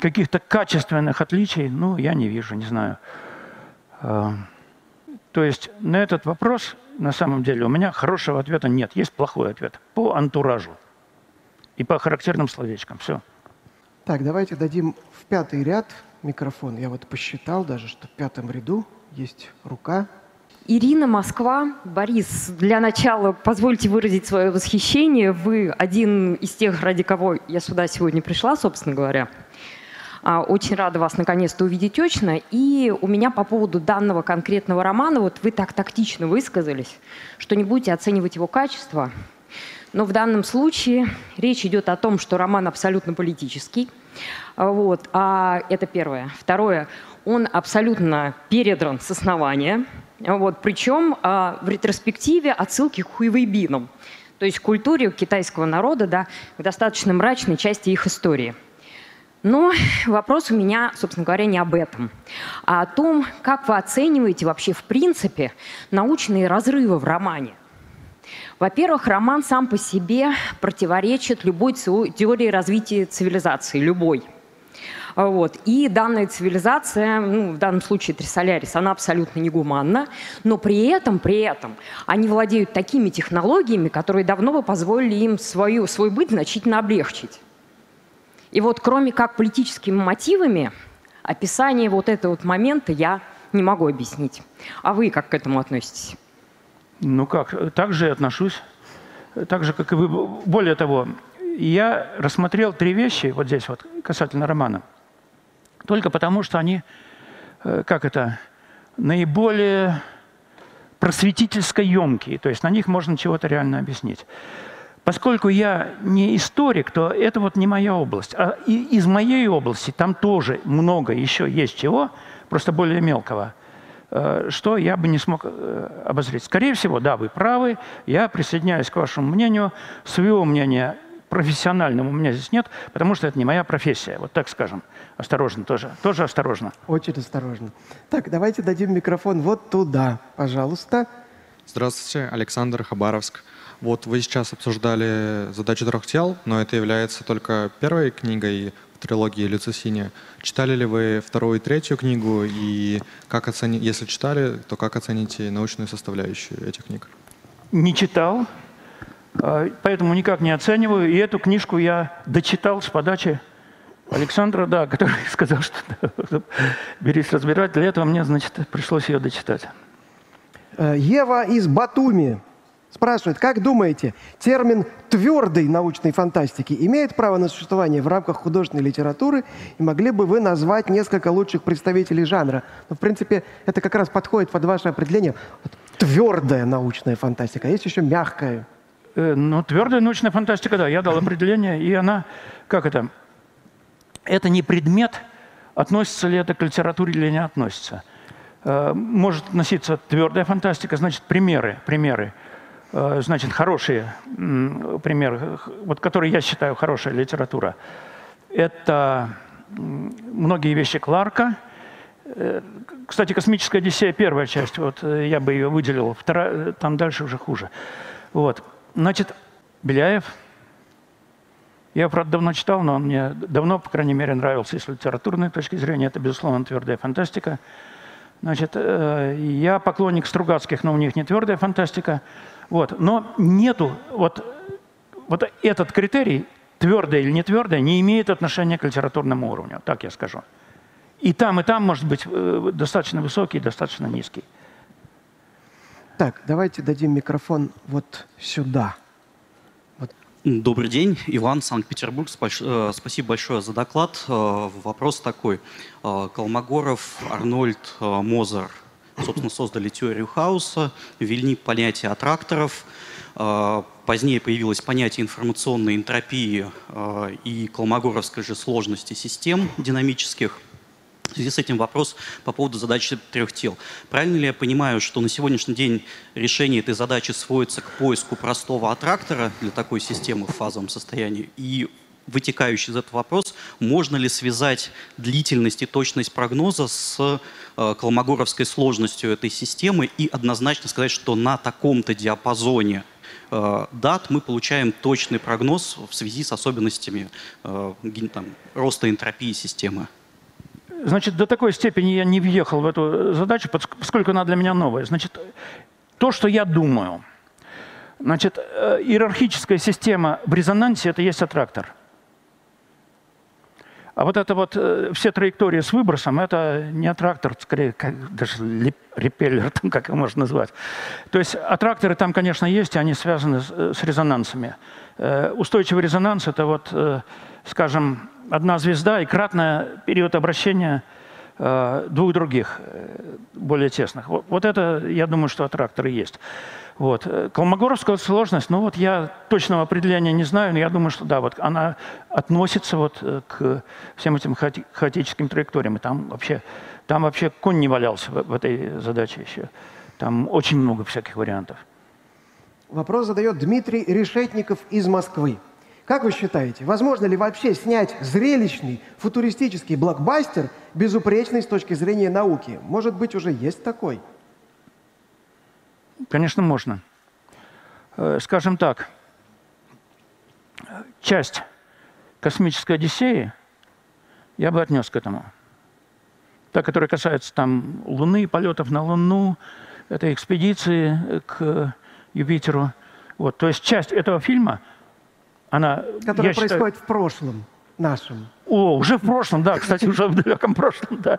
каких-то качественных отличий, ну, я не вижу, не знаю. А, то есть на этот вопрос, на самом деле, у меня хорошего ответа нет. Есть плохой ответ по антуражу и по характерным словечкам. Все. Так, давайте дадим в пятый ряд микрофон. Я вот посчитал даже, что в пятом ряду есть рука. Ирина, Москва. Борис, для начала позвольте выразить свое восхищение. Вы один из тех, ради кого я сюда сегодня пришла, собственно говоря. А, очень рада вас наконец-то увидеть очно. И у меня по поводу данного конкретного романа, вот вы так тактично высказались, что не будете оценивать его качество. Но в данном случае речь идет о том, что роман абсолютно политический. Вот. А это первое. Второе. Он абсолютно передран с основания – вот, причем а, в ретроспективе отсылки к хуевейбинам, то есть к культуре китайского народа, да, к достаточно мрачной части их истории. Но вопрос у меня, собственно говоря, не об этом, а о том, как вы оцениваете вообще в принципе научные разрывы в романе. Во-первых, роман сам по себе противоречит любой теории развития цивилизации, любой – вот. И данная цивилизация, ну, в данном случае Трисолярис, она абсолютно негуманна, но при этом, при этом они владеют такими технологиями, которые давно бы позволили им свою, свой быт значительно облегчить. И вот кроме как политическими мотивами, описание вот этого вот момента я не могу объяснить. А вы как к этому относитесь? Ну как, так же отношусь. Так же, как и вы. Более того, я рассмотрел три вещи вот здесь вот касательно романа – только потому, что они, э, как это, наиболее просветительско емкие, то есть на них можно чего-то реально объяснить. Поскольку я не историк, то это вот не моя область. А из моей области там тоже много еще есть чего, просто более мелкого, что я бы не смог э, обозреть. Скорее всего, да, вы правы, я присоединяюсь к вашему мнению. Своего мнения профессиональным у меня здесь нет, потому что это не моя профессия, вот так скажем. Осторожно тоже, тоже осторожно. Очень осторожно. Так, давайте дадим микрофон вот туда, пожалуйста. Здравствуйте, Александр Хабаровск. Вот вы сейчас обсуждали «Задачу трех тел», но это является только первой книгой трилогии «Люцисиния». Читали ли вы вторую и третью книгу, и как оцени... если читали, то как оцените научную составляющую этих книг? Не читал, а, поэтому никак не оцениваю. И эту книжку я дочитал с подачи Александра, да, который сказал, что да, берись разбирать. Для этого мне, значит, пришлось ее дочитать. Э, Ева из Батуми спрашивает, как думаете, термин твердой научной фантастики имеет право на существование в рамках художественной литературы? И могли бы вы назвать несколько лучших представителей жанра? Ну, в принципе, это как раз подходит под ваше определение. Вот, твердая научная фантастика, а есть еще мягкая. Э, ну, твердая научная фантастика, да, я дал определение, и она, как это, это не предмет, относится ли это к литературе или не относится. Э, может относиться твердая фантастика, значит, примеры, примеры, значит, хорошие примеры, вот которые я считаю хорошая литература. Это многие вещи Кларка. Э, кстати, «Космическая Одиссея» первая часть, вот я бы ее выделил, вторая, там дальше уже хуже. Вот. Значит, Беляев – я, правда, давно читал, но он мне давно, по крайней мере, нравился с литературной точки зрения. Это, безусловно, твердая фантастика. Значит, э, я поклонник Стругацких, но у них не твердая фантастика. Вот. Но нету, вот, вот этот критерий, твердая или не твердая, не имеет отношения к литературному уровню, так я скажу. И там, и там может быть э, достаточно высокий, достаточно низкий. Так, давайте дадим микрофон вот сюда. Добрый день, Иван, Санкт-Петербург. Э, спасибо большое за доклад. Э, вопрос такой. Э, Колмогоров, Арнольд, Мозер, собственно, создали теорию хаоса, ввели понятие аттракторов. Позднее появилось понятие информационной энтропии и колмогоровской же сложности систем динамических. В связи с этим вопрос по поводу задачи трех тел. Правильно ли я понимаю, что на сегодняшний день решение этой задачи сводится к поиску простого аттрактора для такой системы в фазовом состоянии? И вытекающий из этого вопрос, можно ли связать длительность и точность прогноза с э, колмогоровской сложностью этой системы и однозначно сказать, что на таком-то диапазоне э, дат мы получаем точный прогноз в связи с особенностями э, там, роста энтропии системы? Значит, до такой степени я не въехал в эту задачу, поскольку она для меня новая. Значит, то, что я думаю. Значит, э, иерархическая система в резонансе – это есть аттрактор. А вот это вот э, все траектории с выбросом – это не аттрактор, скорее как, даже репеллер, там, как его можно назвать. То есть аттракторы там, конечно, есть, и они связаны с, с резонансами. Э, устойчивый резонанс – это вот, скажем, одна звезда и кратная период обращения э, двух других, э, более тесных. Вот, вот это, я думаю, что аттракторы есть. Вот. Колмогоровская сложность, ну вот я точного определения не знаю, но я думаю, что да, вот она относится вот э, к всем этим хаоти хаотическим траекториям. И там вообще, там вообще конь не валялся в, в этой задаче еще. Там очень много всяких вариантов. Вопрос задает Дмитрий Решетников из Москвы. Как вы считаете, возможно ли вообще снять зрелищный футуристический блокбастер, безупречный с точки зрения науки? Может быть, уже есть такой? Конечно, можно. Э, скажем так, часть космической Одиссеи я бы отнес к этому. Та, которая касается там Луны, полетов на Луну, этой экспедиции к Юпитеру. Вот, то есть часть этого фильма – она... Которая происходит считаю, в прошлом нашем. О, уже в прошлом, да, кстати, уже в далеком прошлом, да.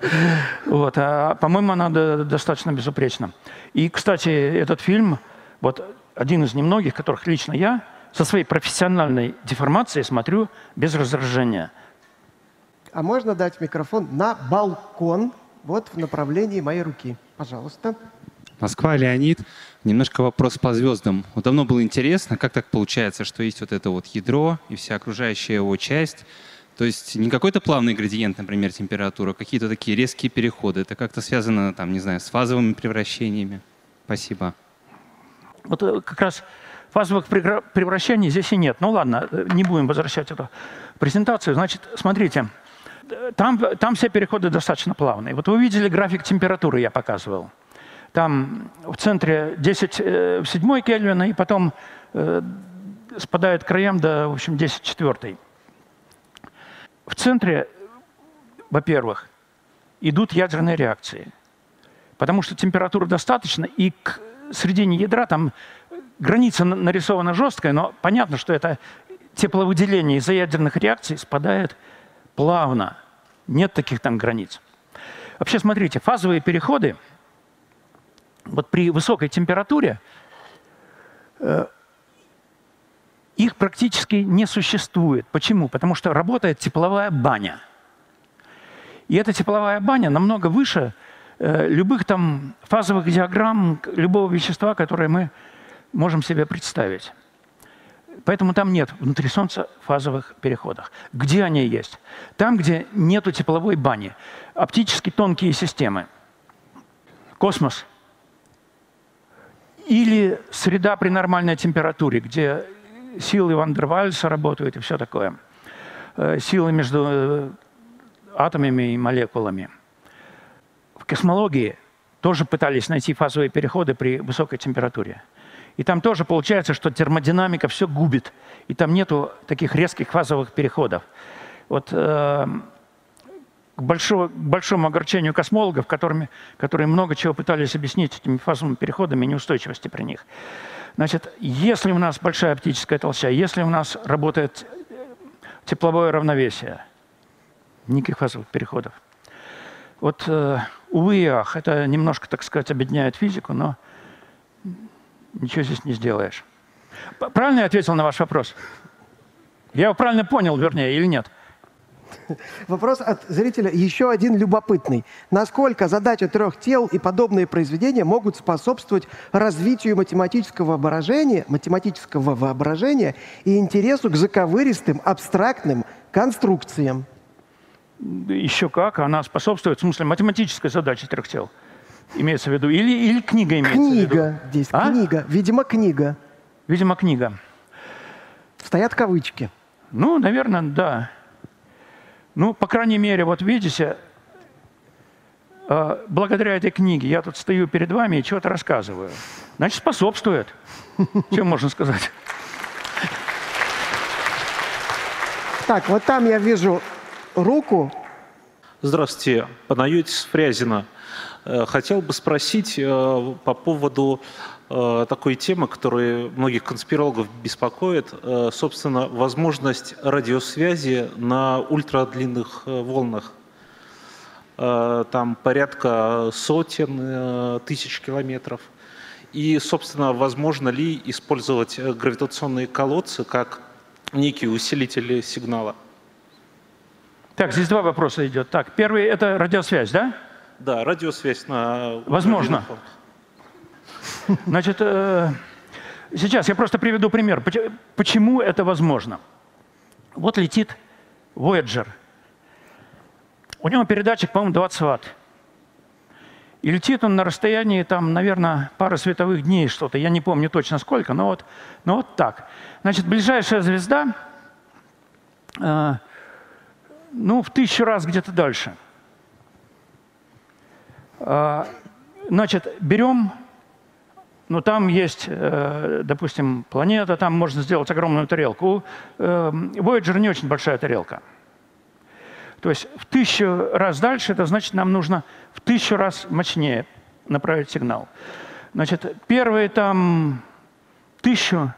Вот, а, по-моему, она достаточно безупречна. И, кстати, этот фильм, вот один из немногих, которых лично я со своей профессиональной деформацией смотрю без раздражения. А можно дать микрофон на балкон, вот в направлении моей руки. Пожалуйста. Москва, Леонид. Немножко вопрос по звездам. Вот давно было интересно, как так получается, что есть вот это вот ядро и вся окружающая его часть. То есть не какой-то плавный градиент, например, температура, а какие-то такие резкие переходы. Это как-то связано, там, не знаю, с фазовыми превращениями. Спасибо. Вот э, как раз фазовых превращений здесь и нет. Ну ладно, э, не будем возвращать эту презентацию. Значит, смотрите, там, там все переходы достаточно плавные. Вот вы видели график температуры, я показывал. Там в центре 10 э, в седьмой Кельвина, и потом э, спадает к краям до, в общем, 10 четвертой. В центре, во-первых, идут ядерные реакции, потому что температура достаточно, и к середине ядра там граница нарисована жесткая, но понятно, что это тепловыделение из-за ядерных реакций спадает плавно. Нет таких там границ. Вообще, смотрите, фазовые переходы, вот при высокой температуре, э, их практически не существует. Почему? Потому что работает тепловая баня. И эта тепловая баня намного выше э, любых там фазовых диаграмм любого вещества, которое мы можем себе представить. Поэтому там нет внутри Солнца фазовых переходов. Где они есть? Там, где нету тепловой бани. Оптически тонкие системы. Космос. Или среда при нормальной температуре, где силы Вандервальса работают и все такое. Э, силы между э, атомами и молекулами. В космологии тоже пытались найти фазовые переходы при высокой температуре. И там тоже получается, что термодинамика все губит. И там нету таких резких фазовых переходов. Вот э, к, большого, к большому огорчению космологов, которыми, которые много чего пытались объяснить этими фазовыми переходами и неустойчивости при них. Значит, если у нас большая оптическая толща, если у нас работает тепловое равновесие, никаких фазовых переходов. Вот, э, увы и ах, это немножко, так сказать, объединяет физику, но ничего здесь не сделаешь. Правильно я ответил на ваш вопрос? Я его правильно понял, вернее, или нет? Вопрос от зрителя еще один любопытный. Насколько задача трех тел и подобные произведения могут способствовать развитию математического воображения, математического воображения и интересу к заковыристым, абстрактным конструкциям? Еще как. Она способствует, в смысле, математической задаче трех тел имеется в виду? Или, или книга имеется книга в виду? Книга здесь, а? книга. Видимо, книга. Видимо, книга. Стоят кавычки. Ну, наверное, да. Ну, по крайней мере, вот видите, э, благодаря этой книге я тут стою перед вами и что-то рассказываю. Значит, способствует. Чем можно сказать? Так, вот там я вижу руку. Здравствуйте, Панайотис Фрязина. Э, хотел бы спросить э, по поводу такой темы, которая многих конспирологов беспокоит, собственно, возможность радиосвязи на ультрадлинных волнах. Там порядка сотен тысяч километров. И, собственно, возможно ли использовать гравитационные колодцы как некие усилители сигнала? Так, здесь два вопроса идет. Так, первый – это радиосвязь, да? Да, радиосвязь на... Возможно. Значит, э, сейчас я просто приведу пример. Почему это возможно? Вот летит Voyager. У него передатчик, по-моему, 20 ватт. И летит он на расстоянии, там, наверное, пары световых дней что-то. Я не помню точно сколько, но вот, но вот так. Значит, ближайшая звезда, э, ну, в тысячу раз где-то дальше – а, значит, берем, ну там есть, э, допустим, планета, там можно сделать огромную тарелку. Э, Voyager не очень большая тарелка. То есть в тысячу раз дальше, это значит, нам нужно в тысячу раз мощнее направить сигнал. Значит, первые там тысячу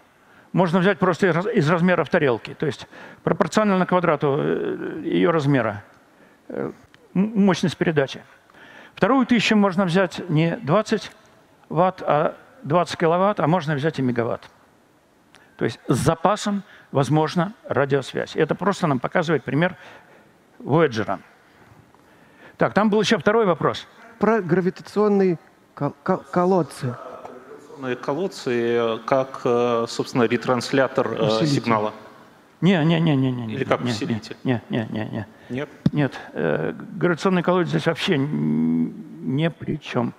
можно взять просто из размеров тарелки, то есть пропорционально квадрату э, ее размера, мощность передачи. Вторую тысячу можно взять не 20 ватт, а 20 киловатт, а можно взять и мегаватт. То есть с запасом возможна радиосвязь. Это просто нам показывает пример Voyager. Так, там был еще второй вопрос. Про гравитационные кол кол колодцы. Колодцы как, э, собственно, ретранслятор э, Усилитель. сигнала. Не, не, не, не, не. Или как не, усилитель? Не, не, не, не. Нет? Нет. Э, гравитационный колодец здесь вообще ни при чем.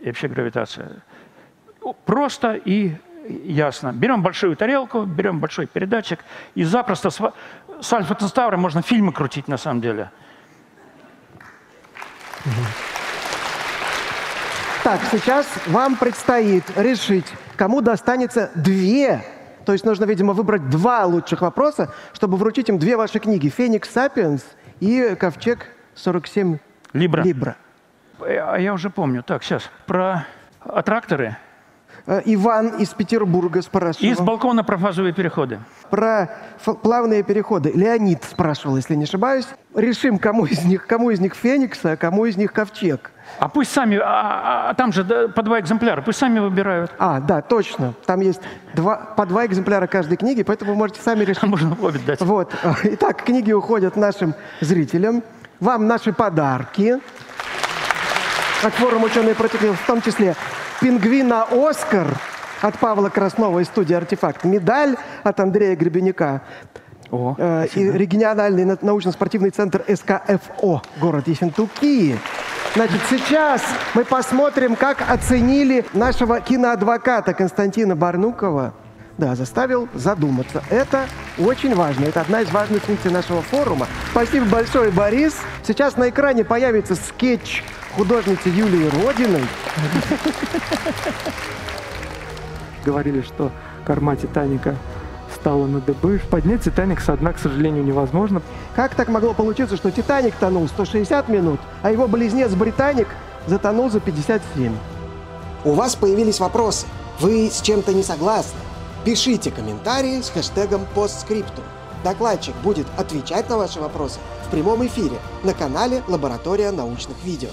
И вообще гравитация. Просто и ясно. Берем большую тарелку, берем большой передатчик, и запросто с, с Альфа Центавра можно фильмы крутить на самом деле. Так, сейчас вам предстоит решить, кому достанется две. То есть нужно, видимо, выбрать два лучших вопроса, чтобы вручить им две ваши книги. «Феникс Сапиенс» и «Ковчег 47 Либра. Либра». Э, А я уже помню. Так, сейчас. Про а, тракторы Э, Иван из Петербурга спрашивал. и с балкона про фазовые переходы. Про плавные переходы. Леонид спрашивал, если не ошибаюсь. Решим, кому из них, кому из них Феникс, а кому из них Ковчег. А пусть сами, а, а там же да, по два экземпляра, пусть сами выбирают. А, да, точно. Там есть два, по два экземпляра каждой книги, поэтому вы можете сами решить. Можно обе дать. Вот. Итак, книги уходят нашим зрителям. Вам наши подарки от форума «Ученые против мифов», в том числе пингвина «Оскар» от Павла Краснова из студии «Артефакт», медаль от Андрея Гребенюка, О, э, и региональный на- научно-спортивный центр СКФО, город Ессентуки. Значит, сейчас мы посмотрим, как оценили нашего киноадвоката Константина Барнукова. Да, заставил задуматься. Это очень важно. Это одна из важных функций нашего форума. Спасибо большое, Борис. Сейчас на экране появится скетч художницы Юлии Родиной. говорили, что корма Титаника стала на дыбы. Поднять Титаник со дна, к сожалению, невозможно. Как так могло получиться, что Титаник тонул 160 минут, а его близнец Британик затонул за 57? У вас появились вопросы. Вы с чем-то не согласны? Пишите комментарии с хэштегом постскриптум. Докладчик будет отвечать на ваши вопросы в прямом эфире на канале «Лаборатория научных видео».